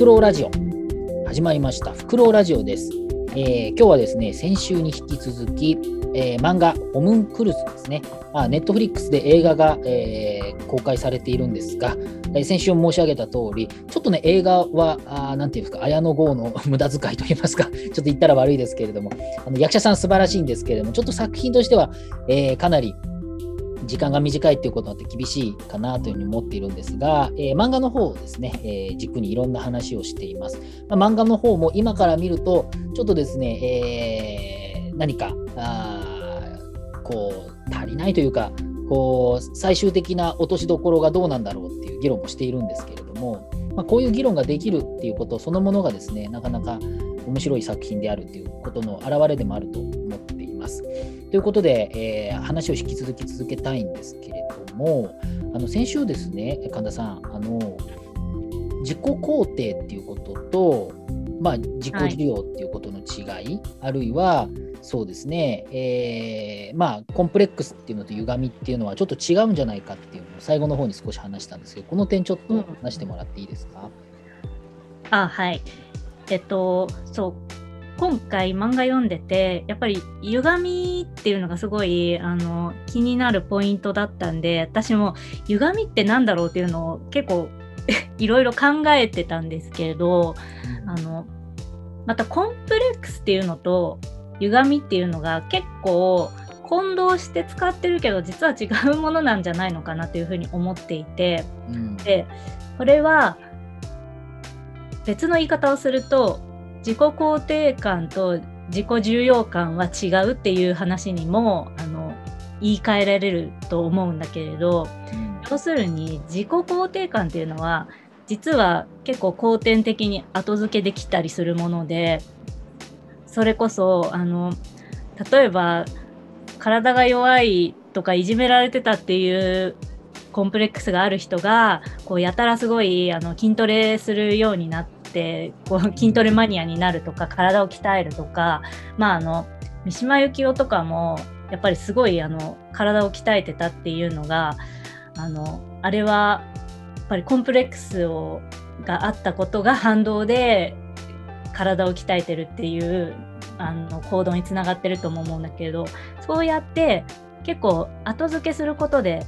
クロウラジオ。始まりました。フクロウラジオです、えー、今日はですね先週に引き続き、えー、漫画オムンクルスですね。ネットフリックスで映画が、えー、公開されているんですが、え先週申し上げた通りちょっとね映画は何て言うんですか綾野剛の 無駄遣いと言いますかちょっと言ったら悪いですけれどもあの役者さん素晴らしいんですけれどもちょっと作品としては、えかなり時間が短いっていうことって厳しいかなというふうに思っているんですが、えー、漫画の方をですね、えー、軸にいろんな話をしています。まあ、漫画の方も今から見ると、ちょっとですね、えー、何かあこう足りないというか、こう最終的な落としどころがどうなんだろうっていう議論もしているんですけれども、まあ、こういう議論ができるっていうことそのものがですね、なかなか面白い作品であるっていうことの表れでもあると。ということで、えー、話を引き続き続けたいんですけれども、あの先週ですね、神田さん、あの自己肯定っていうことと、まあ、自己需要っていうことの違い、はい、あるいは、そうですね、えー、まあ、コンプレックスっていうのと歪みっていうのはちょっと違うんじゃないかっていうのを最後の方に少し話したんですけど、この点ちょっと話してもらっていいですか、うん、あ、はい。えっと、そう今回漫画読んでてやっぱり歪みっていうのがすごいあの気になるポイントだったんで私も歪みって何だろうっていうのを結構 いろいろ考えてたんですけれど、うん、あのまたコンプレックスっていうのと歪みっていうのが結構混同して使ってるけど実は違うものなんじゃないのかなというふうに思っていて、うん、でこれは別の言い方をすると自己肯定感と自己重要感は違うっていう話にもあの言い換えられると思うんだけれど、うん、要するに自己肯定感っていうのは実は結構後天的に後付けできたりするものでそれこそあの例えば体が弱いとかいじめられてたっていうコンプレックスがある人がこうやたらすごいあの筋トレするようになってってこう 筋トレマニアになるとか体を鍛えるとか、まあ、あの三島由紀夫とかもやっぱりすごいあの体を鍛えてたっていうのがあのあれはやっぱりコンプレックスをがあったことが 反動で体を鍛えてるっていうあの行動につながってるとも思うんだけどそうやって結構後付けすることで、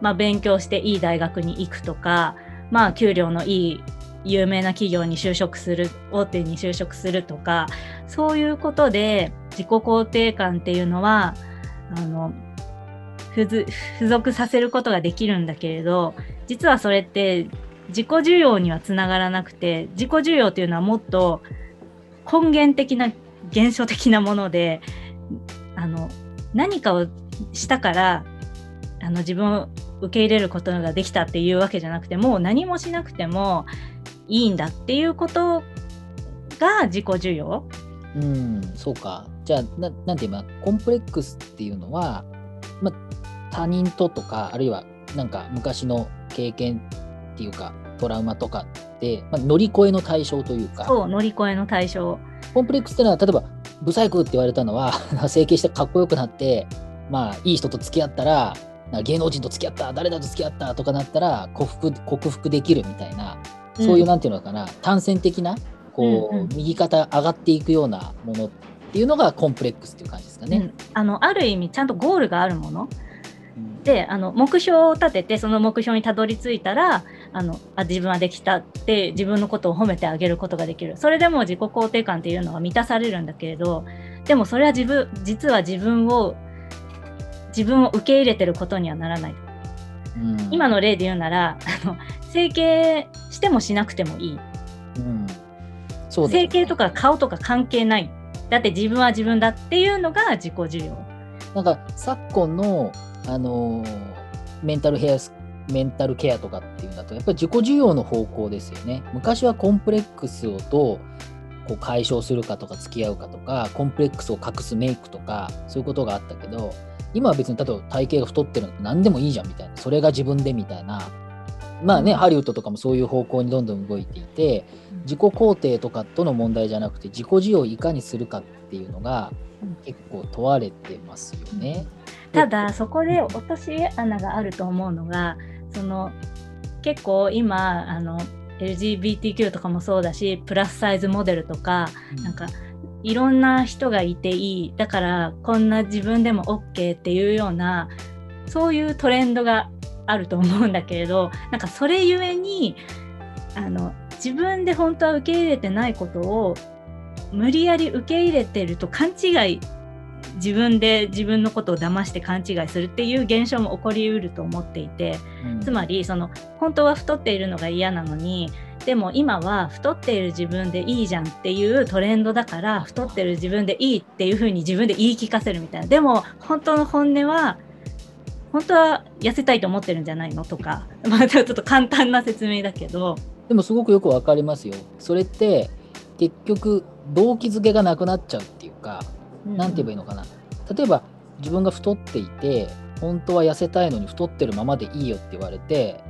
まあ、勉強していい大学に行くとか、まあ、給料のいい有名な企業に就職する大手に就職するとかそういうことで自己肯定感っていうのはあの付属させることができるんだけれど実はそれって自己需要にはつながらなくて自己需要っていうのはもっと根源的な現象的なものであの何かをしたからあの自分を受け入れることができたっていうわけじゃなくてもう何もしなくてもいいんだっていうことが自己需要。うんそうか。じゃあななんて言えばコンプレックスっていうのは、ま、他人ととかあるいはなんか昔の経験っていうかトラウマとかで、ま、乗り越えの対象というか。そう乗り越えの対象。コンプレックスっていうのは例えばブサイクって言われたのは 整形してかっこよくなってまあいい人と付き合ったら芸能人と付き合った誰だと付き合ったとかなったら克服克服できるみたいなそういうなんていうのかな単線的なこう、うんうん、右肩上がっていくようなものっていうのがコンプレックスっていう感じですかね。うん、あのある意味ちゃんとゴールがあるもの、であの目標を立ててその目標にたどり着いたらあのあ自分はできたって自分のことを褒めてあげることができる。それでも自己肯定感っていうのは満たされるんだけれどでもそれは自分実は自分を自分を受け入れてることにはならない、うん、今の例で言うならあの整形してもしなくてもいい、うん。そう、ね、整形とか顔とか関係ない。だって自分は自分だっていうのが自己需要。なんか昨今の、あのー、メンタルヘアメンタルケアとかっていうんだとやっぱり自己需要の方向ですよね。昔はコンプレックスをどうこう解消するかとか付き合うかとかコンプレックスを隠すメイクとかそういうことがあったけど今は別に例えば体型が太ってるのって何でもいいじゃんみたいなそれが自分でみたいな。まあね、ハリウッドとかもそういう方向にどんどん動いていて自己肯定とかとの問題じゃなくて自己需要をいかにするかっていうのが結構問われてますよね。ただそこで落とし穴があると思うのがその結構今あの LGBTQ とかもそうだしプラスサイズモデルとか、うん、なんかいろんな人がいていい。だからこんな自分でも OK っていうようなそういうトレンドがあると思うんだけれどなんかそれゆえにあの自分で本当は受け入れてないことを無理やり受け入れてると勘違い自分で自分のことを騙して勘違いするっていう現象も起こりうると思っていて、うん、つまりその本当は太っているのが嫌なのにでも今は太っている自分でいいじゃんっていうトレンドだから太ってる自分でいいっていうふうに自分で言い聞かせるみたいな。でも本当の本音は本当は痩せたいと思ってるんじゃないのとか。またちょっと簡単な説明だけど。でもすごくよくわかりますよ。それって結局動機づけがなくなっちゃうっていうか何、て言えばいいのかな。例えば自分が太っていて本当は痩せたいのに太ってるままでいいよって言われて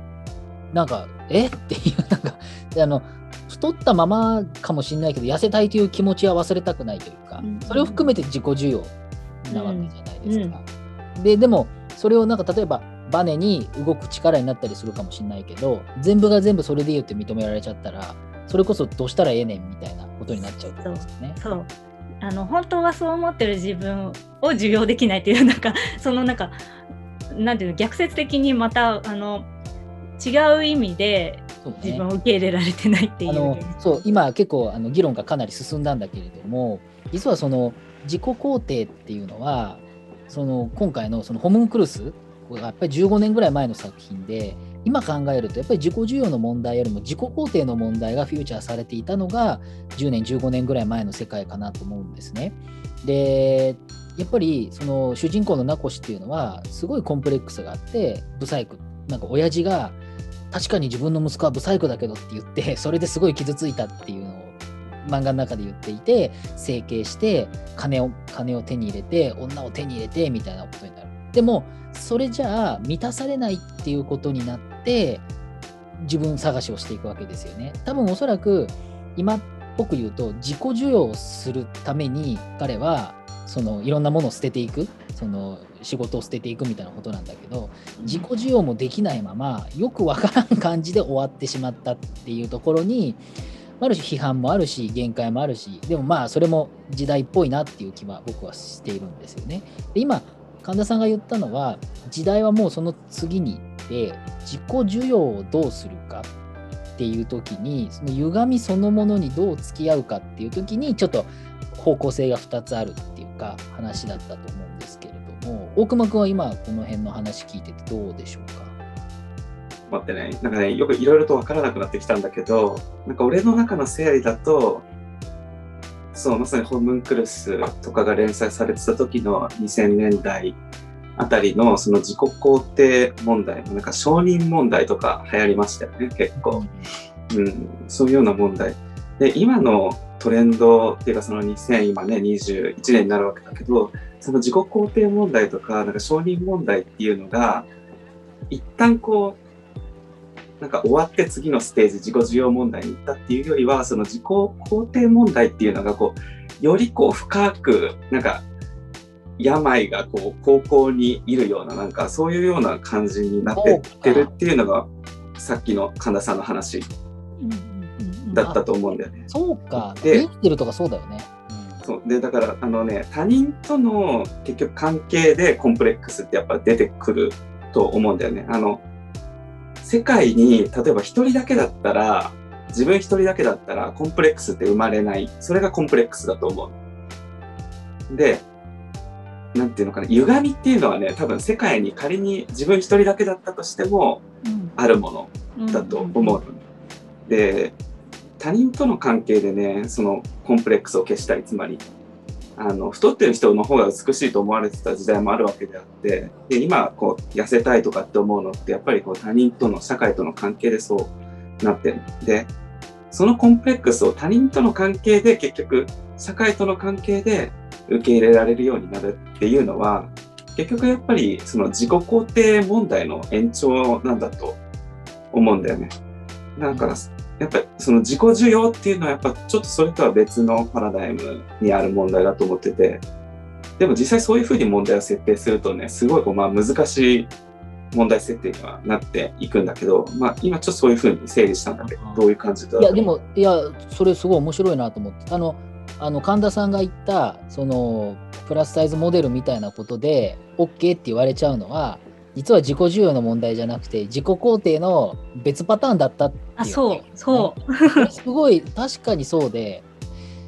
なんかえ？っていうなんかあの太ったままかもしれないけど痩せたいという気持ちは忘れたくないというか、それを含めて自己需要なわけじゃないですか。ででもそれをなんか例えばバネに動く力になったりするかもしれないけど全部が全部それでいいよって認められちゃったらそれこそどうしたらええねんみたいなことになっちゃうってことですね。そうあの本当はそう思ってる自分を受容できないっていうなんかそのなんかなんていうの逆説的にまたあの違う意味で自分を受け入れられてないっていう、ね、あのそう今結構あの議論がかなり進んだんだけれども実はその自己肯定っていうのはその今回のそのホムンクルスやっぱり15年ぐらい前の作品で今考えるとやっぱり自己需要の問題よりも自己肯定の問題がフューチャーされていたのが10年15年ぐらい前の世界かなと思うんですね。でやっぱりその主人公の名越っていうのはすごいコンプレックスがあってブサイクなんか親父が確かに自分の息子はブサイクだけどって言って それですごい傷ついたっていうのを漫画の中で言っていて整形して金を金を手に入れて女を手に入れてみたいなことになる。でもそれじゃあ満たされないっていうことになって自分探しをしていくわけですよね。多分おそらく今っぽく言うと自己需要をするために彼はそのいろんなものを捨てていくその仕事を捨てていくみたいなことなんだけど自己需要もできないままよくわからん感じで終わってしまったっていうところにある種批判もあるし限界もあるしでもまあそれも時代っぽいなっていう気は僕はしているんですよね。で今神田さんが言ったのは時代はもうその次にで自己需要をどうするかっていう時にその歪みそのものにどう付き合うかっていう時にちょっと方向性が2つあるっていうか話だったと思うんですけれども大熊君は今この辺の話聞いててどうでしょうか？待ってね。なんかねよくいろいろと分からなくなってきたんだけどなんか俺の中の整理だとそうまさにホームンクルスとかが連載されてた時の2000年代あたりのその自己肯定問題なんか承認問題とか流行りましたよね結構、うん、そういうような問題。で今のトレンドっていうかその2000今ね21年になるわけだけどその自己肯定問題とかなんか承認問題っていうのが一旦こうなんか終わって次のステージ自己需要問題に行ったっていうよりはその自己肯定問題っていうのがこうよりこう深くなんか病がこう高校にいるようななんかそういうような感じになってってるっていうのがさっきの神田さんの話だったと思うんだよね。そうか。で、生きてるとかそうだよね。そう。でだからあのね他人との結局関係でコンプレックスってやっぱ出てくると思うんだよね。あの世界に例えば一人だけだったら自分一人だけだったらコンプレックスって生まれない。それがコンプレックスだと思うでなんていうのかな。歪みっていうのはね多分世界に仮に自分一人だけだったとしても、あるものだと思う、で他人との関係でねそのコンプレックスを消したいつまりあの太ってる人の方が美しいと思われてた時代もあるわけであってで今こう痩せたいとかって思うのってやっぱりこう他人との社会との関係でそうなってるでそのコンプレックスを他人との関係で結局社会との関係で受け入れられるようになるっていうのは結局やっぱりその自己肯定問題の延長なんだと思うんだよね。だからやっぱりその自己需要っていうのはやっぱちょっとそれとは別のパラダイムにある問題だと思っててでも実際そういうふうに問題を設定するとねすごいこうまあ難しい問題設定にはなっていくんだけど、まあ、今ちょっとそういうふうに整理したんだけどどういう感じだいやでもいやそれすごい面白いなと思って。あのあの神田さんが言ったそのプラスサイズモデルみたいなことで OK って言われちゃうのは実は自己需要の問題じゃなくて自己肯定の別パターンだったっていう、ね、あそうそう。こすごい確かにそうで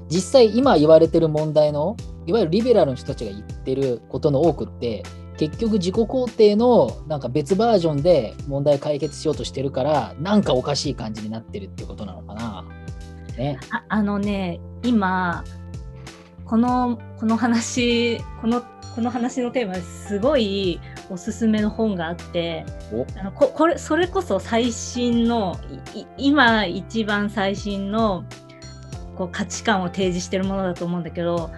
実際今言われてる問題のいわゆるリベラルの人たちが言ってることの多くって結局自己肯定のなんか別バージョンで問題解決しようとしてるからなんかおかしい感じになってるってことなのかな。ね、ああのね今このこの話このこの話のテーマですごいおすすめの本があってあのここれそれこそ最新の今一番最新のこう価値観を提示してるものだと思うんだけど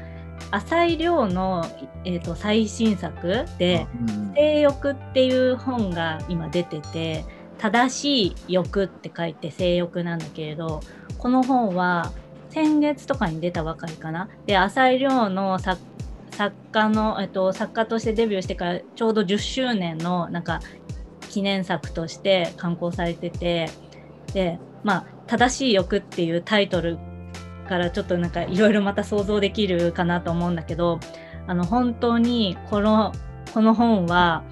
浅井亮の、えーと、最新作で「性欲」っていう本が今出てて「正しい欲」って書いて性欲なんだけれどこの本は先月とかに出たばかりかな。で浅井亮の作作家の、えっと、作家としてデビューしてからちょうど10周年のなんか記念作として刊行されててでまあ「正しい欲」っていうタイトルからちょっとなんかいろいろまた想像できるかなと思うんだけどあの本当にこのこの本は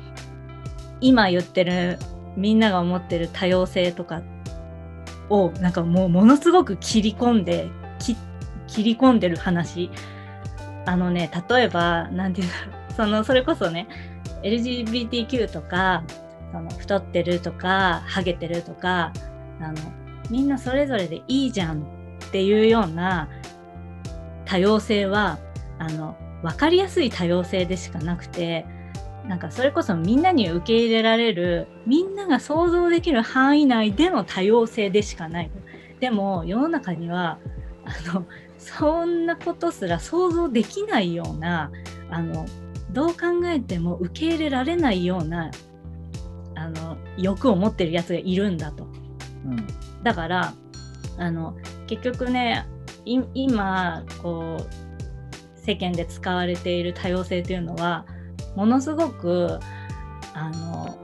今言ってるみんなが思ってる多様性とかをなんかもうものすごく切り込んで切り込んでる話あのね例えば何て言うんだろう。そのそれこそね LGBTQ とかその太ってるとかハゲてるとかあのみんなそれぞれでいいじゃんっていうような多様性はあの分かりやすい多様性でしかなくてなんかそれこそみんなに受け入れられるみんなが想像できる範囲内での多様性でしかない。でも世の中にはあのそんなことすら想像できないようなあのどう考えても受け入れられないようなあの欲を持ってるやつがいるんだと。うん、だからあの結局ね今こう世間で使われている多様性というのはものすごくあの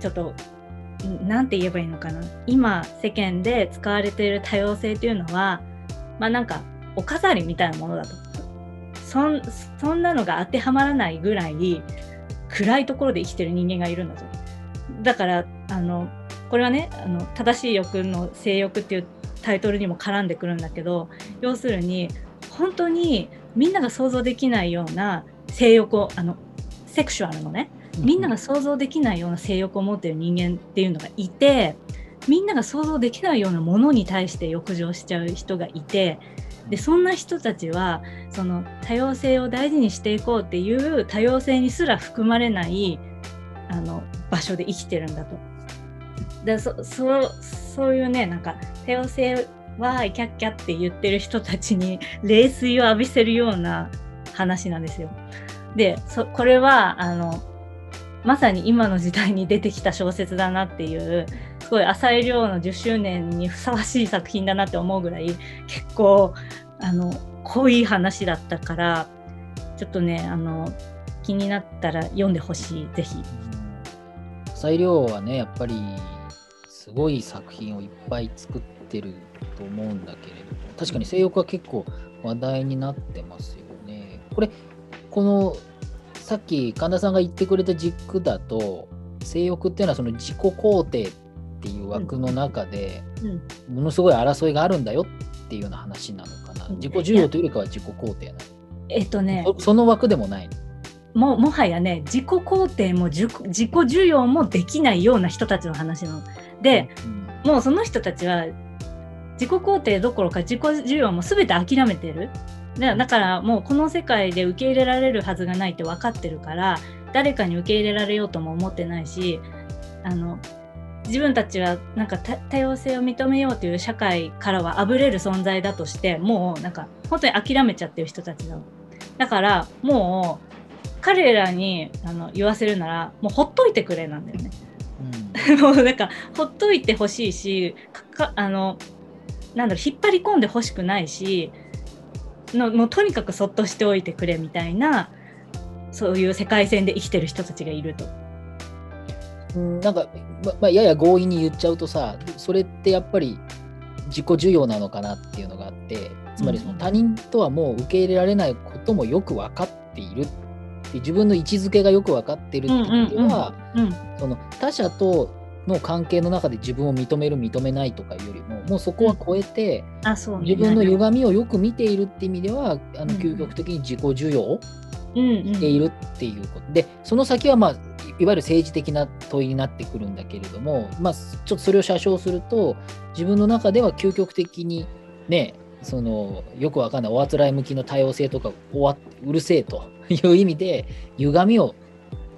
ちょっと何て言えばいいのかな今世間で使われている多様性というのはまあなんかお飾りみたいなものだと。そんそんなのが当てはまらないぐらい暗いところで生きてる人間がいるんだとだからあのこれはねあの正しい欲の性欲っていうタイトルにも絡んでくるんだけど要するに本当にみんなが想像できないような性欲をあのセクシュアルのねみんなが想像できないような性欲を持ってる人間っていうのがいてみんなが想像できないようなものに対して欲情しちゃう人がいてでそんな人たちはその多様性を大事にしていこうっていう多様性にすら含まれないあの場所で生きてるんだと。でそそそういうねなんか多様性はキャッキャって言ってる人たちに 冷水を浴びせるような話なんですよ。でこれはあのまさに今の時代に出てきた小説だなっていうごい浅井亮の10周年にふさわしい作品だなって思うぐらい結構あの濃い話だったからちょっとねあの気になったら読んでほしいぜひ。浅井亮はねやっぱりすごい作品をいっぱい作ってると思うんだけれども確かに性欲は結構話題になってますよね。これこのさっき神田さんが言ってくれた軸だと性欲っていうのはその自己肯定っっていう枠の中で、ものすごい争いがあるんだよっていうような話なのかな、自己需要というよりかは自己肯定なの。えっとね。その枠でもないももはやね自己肯定も自己需要もできないような人たちの話なの。で、うん、もうその人たちは自己肯定どころか自己需要も全て諦めてる。だからもうこの世界で受け入れられるはずがないって分かってるから誰かに受け入れられようとも思ってないしあの自分たちはなんか多様性を認めようという社会からはあぶれる存在だとしてもうなんか本当に諦めちゃってる人たちなの。だからもう彼らにあの言わせるならもうほっといてくれなんだよね。うん、もうなんかほっといてほしいしあのなんだろう引っ張り込んでほしくないしのもうとにかくそっとしておいてくれみたいなそういう世界線で生きてる人たちがいると。うんなんか、ままあ、やや強引に言っちゃうとさそれってやっぱり自己需要なのかなっていうのがあってつまりその他人とはもう受け入れられないこともよく分かっているって自分の位置づけがよく分かっているっていう意味では、うんその他者との関係の中で自分を認める認めないとかいうよりももうそこは超えて、うね。自分の歪みをよく見ているって意味ではあのうん。究極的に自己需要しているっていうこと。でその先はまあいいわゆる政治的な問いになってくるんだけれども、まあ、ちょっとそれを写生すると自分の中では究極的にねそのよくわかんないおあつらい向きの多様性とかおわうるせえと いう意味で歪みを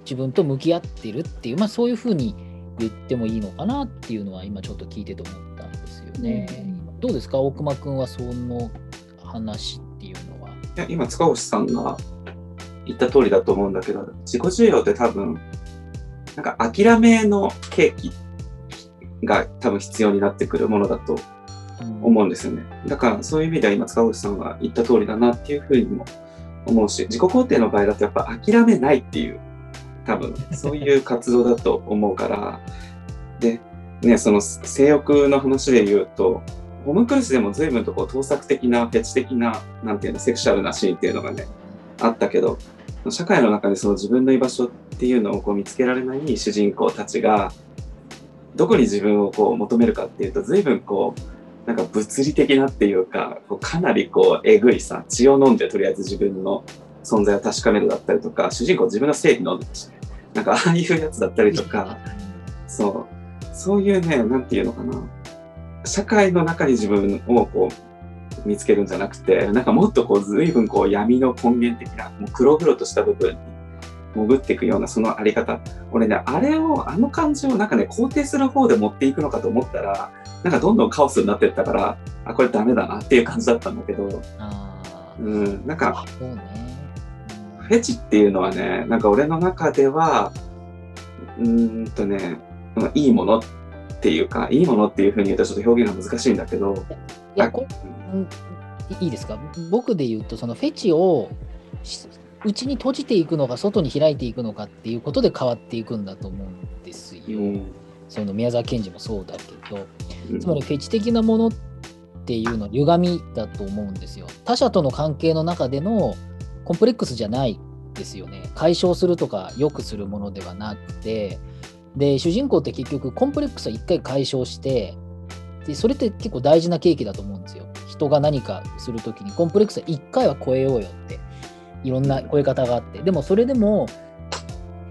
自分と向き合っているっていう、まあ、そういうふうに言ってもいいのかなっていうのは今ちょっと聞いてて思ったんですよね。うんどうですか？大熊君はその話っていうのは。いや今塚越さんが言った通りだと思うんだけど自己需要って多分なんか諦めの契機が多分必要になってくるものだと思うんですよね。だからそういう意味では今塚越さんが言った通りだなっていうふうにも思うし自己肯定の場合だとやっぱ諦めないっていう多分そういう活動だと思うから でねその性欲の話で言うとホームクルスでも随分とこう盗作的なフェチ的ななんていうのセクシャルなシーンっていうのがねあったけど社会の中でその自分の居場所っていうのをこう見つけられない主人公たちがどこに自分をこう求めるかっていうと随分こうなんか物理的なっていうかこうかなりこうえぐいさ血を飲んでとりあえず自分の存在を確かめるだったりとか主人公自分の正義飲んでたしねなんかああいうやつだったりとかそう。そういうねなんていうのかな。社会の中に自分をこう見つけるんじゃなくてなんかもっとこう随分こう闇の根源的なもう黒々とした部分に潜っていくようなそのあり方。俺ねあれをあの感じをなんかね肯定する方で持っていくのかと思ったらなんかどんどんカオスになってったからあこれダメだなっていう感じだったんだけど。うんなんか。フェチっていうのはねなんか俺の中ではうーんとねうんいいものっていうかいいものっていうふうに言うとちょっと表現が難しいんだけど。いやいいですか？僕で言うとそのフェチをし内に閉じていくのか外に開いていくのかっていうことで変わっていくんだと思うんですよ。うんその宮沢賢治もそうだけどうんつまりフェチ的なものっていうのは歪みだと思うんですよ。他者との関係の中でのコンプレックスじゃないですよね。解消するとか良くするものではなくてで主人公って結局コンプレックスは一回解消してでそれって結構大事な契機だと思うんですよ。人が何かするときにコンプレックスは一回は超えようよっていろんな超え方があってでもそれでも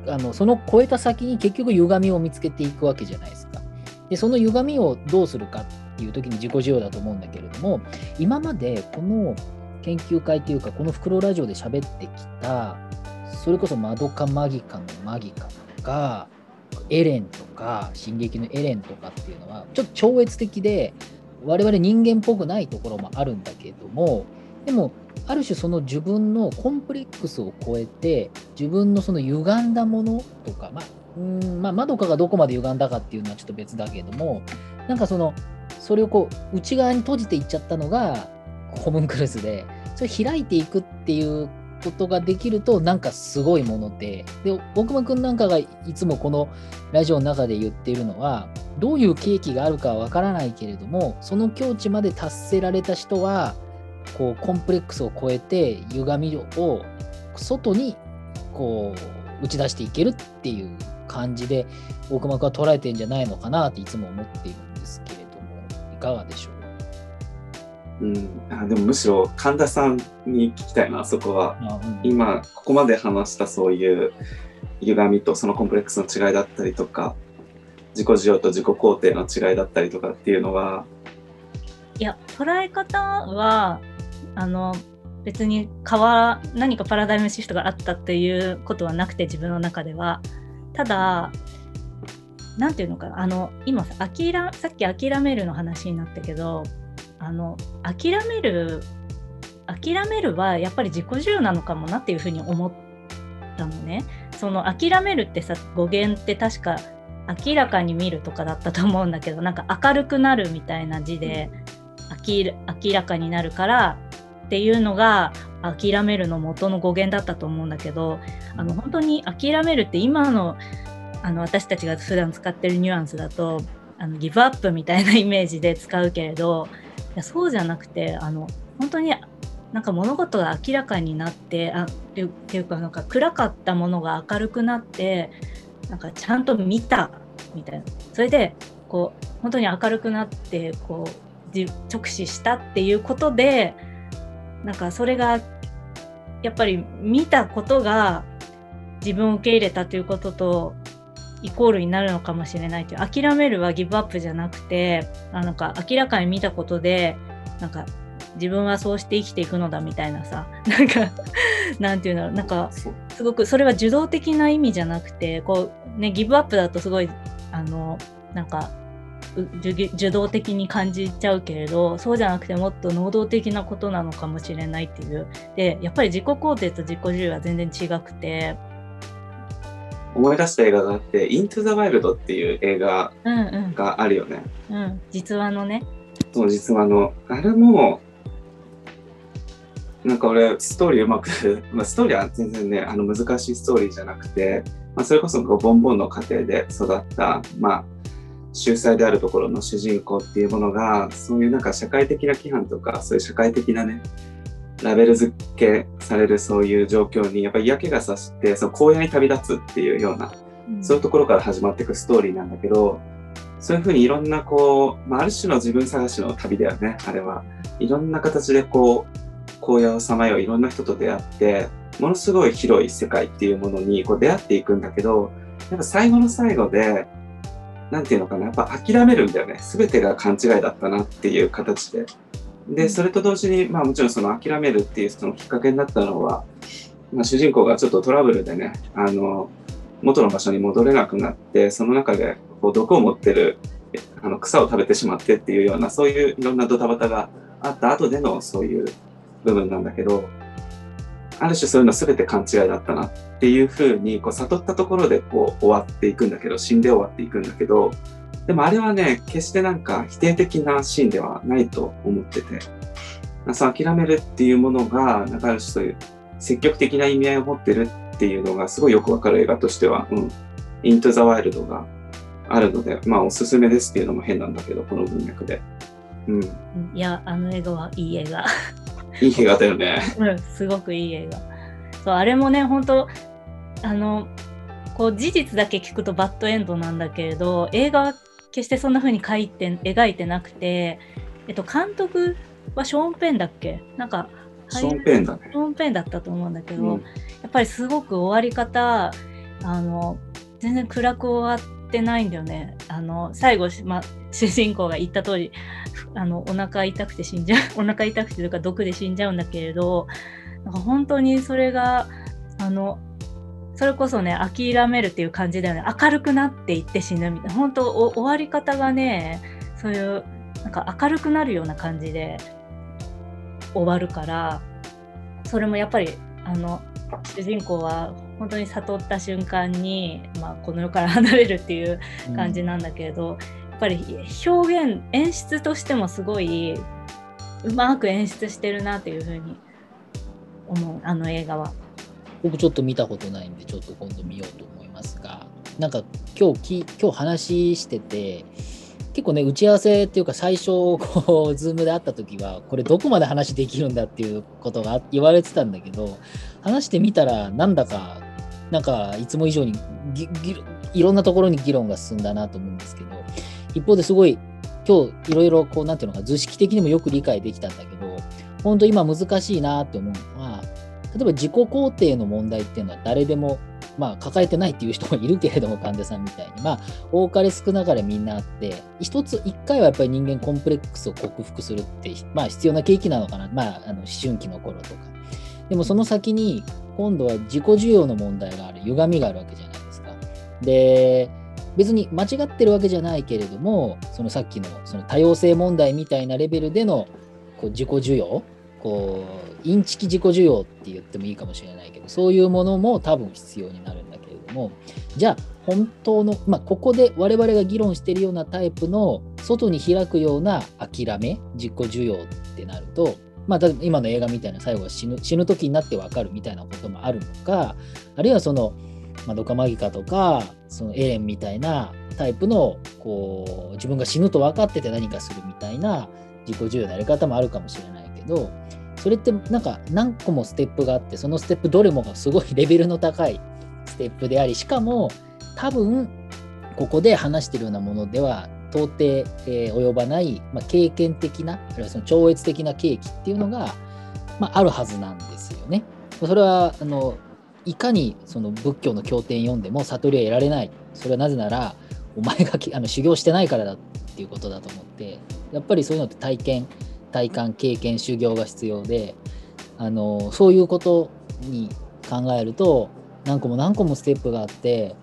あのその超えた先に結局歪みを見つけていくわけじゃないですか。でその歪みをどうするかっていう時に自己需要だと思うんだけれども今までこの研究会というかこの「フクロウラジオ」で喋ってきたそれこそマドカマギカのマギカとかエレンとか進撃のエレンとかっていうのはちょっと超越的で我々人間っぽくないところもあるんだけどもでもある種その自分のコンプレックスを超えて自分のその歪んだものとかまあうんまあまどかがどこまで歪んだかっていうのはちょっと別だけどもなんかそのそれをこう内側に閉じていっちゃったのがホムンクルスでそれ開いていくっていうことができるとなんかすごいものでで大熊君なんかがいつもこのラジオの中で言っているのはどういう契機があるかはわからないけれどもその境地まで達せられた人はこうコンプレックスを超えて歪みを外にこう打ち出していけるっていう感じで大熊君は捉えてんじゃないのかなっていつも思っているんですけれどもいかがでしょう？うん、あでもむしろ神田さんに聞きたいなそこは。あうん。今ここまで話したそういう歪みとそのコンプレックスの違いだったりとか自己需要と自己肯定の違いだったりとかっていうのは。いや捉え方はあの別に変わ何かパラダイムシフトがあったっていうことはなくて自分の中では。ただなんていうのかなあの今さ諦さっき諦めるの話になったけどあの諦める諦めるはやっぱり自己需要なのかもなっていうふうに思ったのね。その諦めるってさ語源って確か明らかに見るとかだったと思うんだけどなんか明るくなるみたいな字で、明ら明らかになるからっていうのが諦めるの元の語源だったと思うんだけどあの本当に諦めるって今のあの私たちが普段使ってるニュアンスだとあのギブアップみたいなイメージで使うけれどいやそうじゃなくてあの本当になんか物事が明らかになってあっていうかなんか暗かったものが明るくなってなんかちゃんと見たみたいな。それでこう本当に明るくなってこう直視したっていうことでなんかそれがやっぱり見たことが自分を受け入れたということとイコールになるのかもしれないという。諦めるはギブアップじゃなくてあなんか明らかに見たことでなんか自分はそうして生きていくのだみたいなさ なんかなんていうんだろうなんかすごくそれは受動的な意味じゃなくてこうねギブアップだとすごいあのなんか受動的に感じちゃうけれどそうじゃなくてもっと能動的なことなのかもしれないっていう。でやっぱり自己肯定と自己重視は全然違くて思い出した映画があって「イントゥ・ザ・ワイルド」っていう映画があるよね、うん、うん、実話のね。そう実話の。あれもなんか俺ストーリーうまく まあ、ストーリーは全然ねあの難しいストーリーじゃなくて、まあ、それこそボンボンの家庭で育ったまあ秀才であるところの主人公っていうものがそういうなんか社会的な規範とかそういう社会的なねラベル付けされるそういう状況にやっぱり嫌気がさしてその荒野に旅立つっていうような、うん、そういうところから始まっていくストーリーなんだけどそういうふうにいろんなこう、まあ、ある種の自分探しの旅だよねあれは。いろんな形でこう荒野をさまよいろんな人と出会ってものすごい広い世界っていうものにこう出会っていくんだけどやっぱ最後の最後で何て言うのかなやっぱ諦めるんだよね。全てが勘違いだったなっていう形で。でそれと同時に、まあ、もちろんその諦めるっていうそのきっかけになったのは、まあ、主人公がちょっとトラブルでねあの元の場所に戻れなくなってその中でこう毒を持ってるあの草を食べてしまってっていうようなそういういろんなドタバタがあった後でのそういう部分なんだけどある種そういうの全て勘違いだったなっていうふうにこう悟ったところでこう終わっていくんだけど死んで終わっていくんだけどでもあれはね決してなんか否定的なシーンではないと思っててその諦めるっていうものがなんかある種そういう積極的な意味合いを持ってるっていうのがすごいよくわかる映画としては、うん、イント・ザ・ワイルドがあるので、まあおすすめですっていうのも変なんだけど、この文脈で。うん。いや、あの映画はいい映画。いい映画だよね。うん、すごくいい映画。そう、あれもね、本当あの、こう事実だけ聞くとバッドエンドなんだけれど、映画は決してそんな風に描いて、描いてなくて、えっと、監督はショーン・ペンだっけ？なんか、ショーン・ペンだね。ショーン・ペンだったと思うんだけど、うん、やっぱりすごく終わり方、あの、全然暗く終わってないんだよね。あの、最後、ま主人公が言った通りあのお腹痛くて死んじゃう お腹痛くてとか毒で死んじゃうんだけれどなんか本当にそれがあのそれこそね諦めるっていう感じだよね。明るくなっていって死ぬみたいな。本当終わり方がねそういうなんか明るくなるような感じで終わるからそれもやっぱりあの主人公は本当に悟った瞬間に、まあ、この世から離れるっていう感じなんだけれど、うんぱり表現演出としてもすごいうまく演出してるなっていうふうに思う。あの映画は。僕ちょっと見たことないんでちょっと今度見ようと思いますがなんか今日き今日話してて結構ね打ち合わせっていうか最初こう ズームで会った時はこれどこまで話できるんだっていうことが言われてたんだけど話してみたらなんだかなんかいつも以上にいろんなところに議論が進んだなと思うんですけど一方ですごい今日いろいろこうなんていうのか図式的にもよく理解できたんだけど本当今難しいなって思う。のは例えば自己肯定の問題っていうのは誰でもまあ抱えてないっていう人もいるけれども患者さんみたいに。まあ多かれ少なかれみんなあって一つ一回はやっぱり人間コンプレックスを克服するってまあ必要な契機なのかな。まああの思春期の頃とか。でもその先に今度は自己需要の問題がある。歪みがあるわけじゃないですか。で別に間違ってるわけじゃないけれどもそのさっきのその多様性問題みたいなレベルでのこう自己需要こうインチキ自己需要って言ってもいいかもしれないけどそういうものも多分必要になるんだけれどもじゃあ本当の、まあ、ここで我々が議論してるようなタイプの外に開くような諦め自己需要ってなるとまあ、今の映画みたいな最後は死ぬ死ぬ時になって分かるみたいなこともあるのかあるいはそのマドカマギカとかそのエレンみたいなタイプのこう自分が死ぬと分かってて何かするみたいな自己重要なやり方もあるかもしれない。けどそれってなんか何個もステップがあってそのステップどれもがすごいレベルの高い ステップでありしかも多分ここで話してるようなものでは到底、えー、及ばない、まあ、経験的なあるいはその超越的な契機っていうのが、まあ、あるはずなんですよね。それはあのいかにその仏教の経典読んでも悟りは得られないそれはなぜならお前があの修行してないからだっていうことだと思ってやっぱりそういうのって体験体感経験修行が必要であのそういうことに考えると何個も何個もステップがあって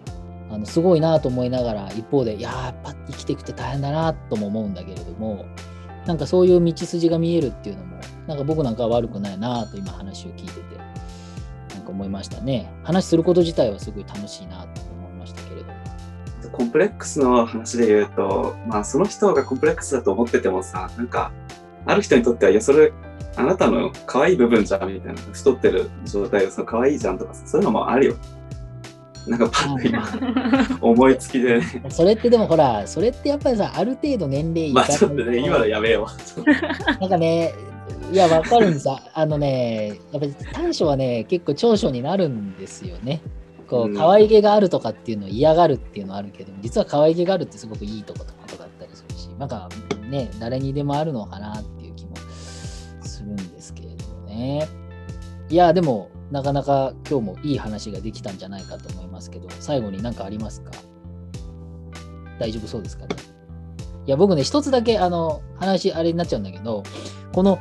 あのすごいなと思いながら一方でいややっぱ生きていくって大変だなとも思うんだけれどもなんかそういう道筋が見えるっていうのもなんか僕なんかは悪くないなと今話を聞いててなんか思いましたね。話すること自体はすごい楽しいなと思いましたけれども。コンプレックスの話で言うとまあその人がコンプレックスだと思っててもさなんかある人にとってはいやそれあなたの可愛い部分じゃんみたいな太ってる状態がその可愛いじゃんとかそういうのもあるよ。なんかパッと今、思いつきで、ね、それってでもほら、それってやっぱりさ、ある程度年齢いまあちょっとね、今のやめよう。なんかね、いや、わかるんですあのね、やっぱり短所はね、結構長所になるんですよね。こう、可愛げがあるとかっていうのを嫌がるっていうのはあるけど、実は可愛げがあるってすごくいいとことかだったりするし、なんかね、誰にでもあるのかなっするんですけれどもね。いや、でも、なかなか今日もいい話ができたんじゃないかと思いますけど、最後に何かありますか？大丈夫そうですかね？いや、僕ね、一つだけあの話あれになっちゃうんだけど、この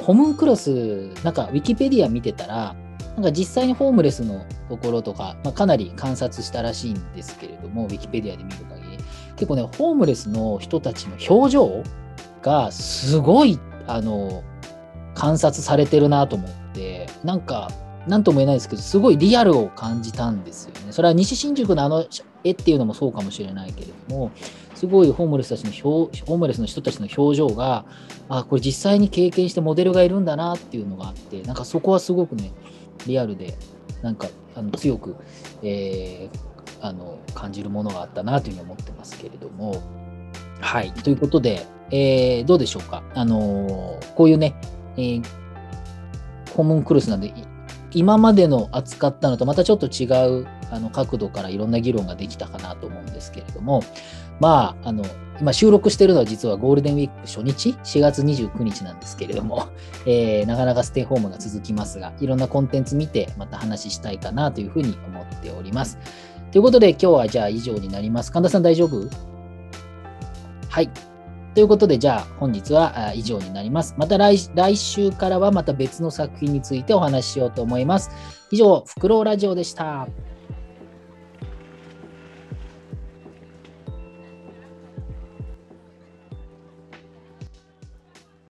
ホムンクロス、なんかウィキペディア見てたら、なんか実際にホームレスのところとか、まあ、かなり観察したらしいんですけれども、ウィキペディアで見る限り、結構ね、ホームレスの人たちの表情がすごい、あの、観察されてるなと思って、なんか、何とも言えないですけど、すごいリアルを感じたんですよね。それは西新宿のあの絵っていうのもそうかもしれないけれども、すごいホームレスたちの表、ホームレスの人たちの表情が、あ、これ実際に経験してモデルがいるんだなっていうのがあって、なんかそこはすごくね、リアルで、なんかあの強く、えー、あの感じるものがあったなというふうに思ってますけれども。はい。ということで、えー、どうでしょうか？あのー、こういうね、えー、ホームンクルスなんで、今までの扱ったのとまたちょっと違うあの角度からいろんな議論ができたかなと思うんですけれども、まあ、あの今収録してるのは実はゴールデンウィーク初日、4月29日なんですけれども、えー、なかなかステイホームが続きますが、いろんなコンテンツ見てまた話したいかなというふうに思っております。ということで今日はじゃあ以上になります。神田さん大丈夫？はい。ということで、じゃあ本日は以上になります。また来週からはまた別の作品についてお話ししようと思います。以上、フクロウラジオでした。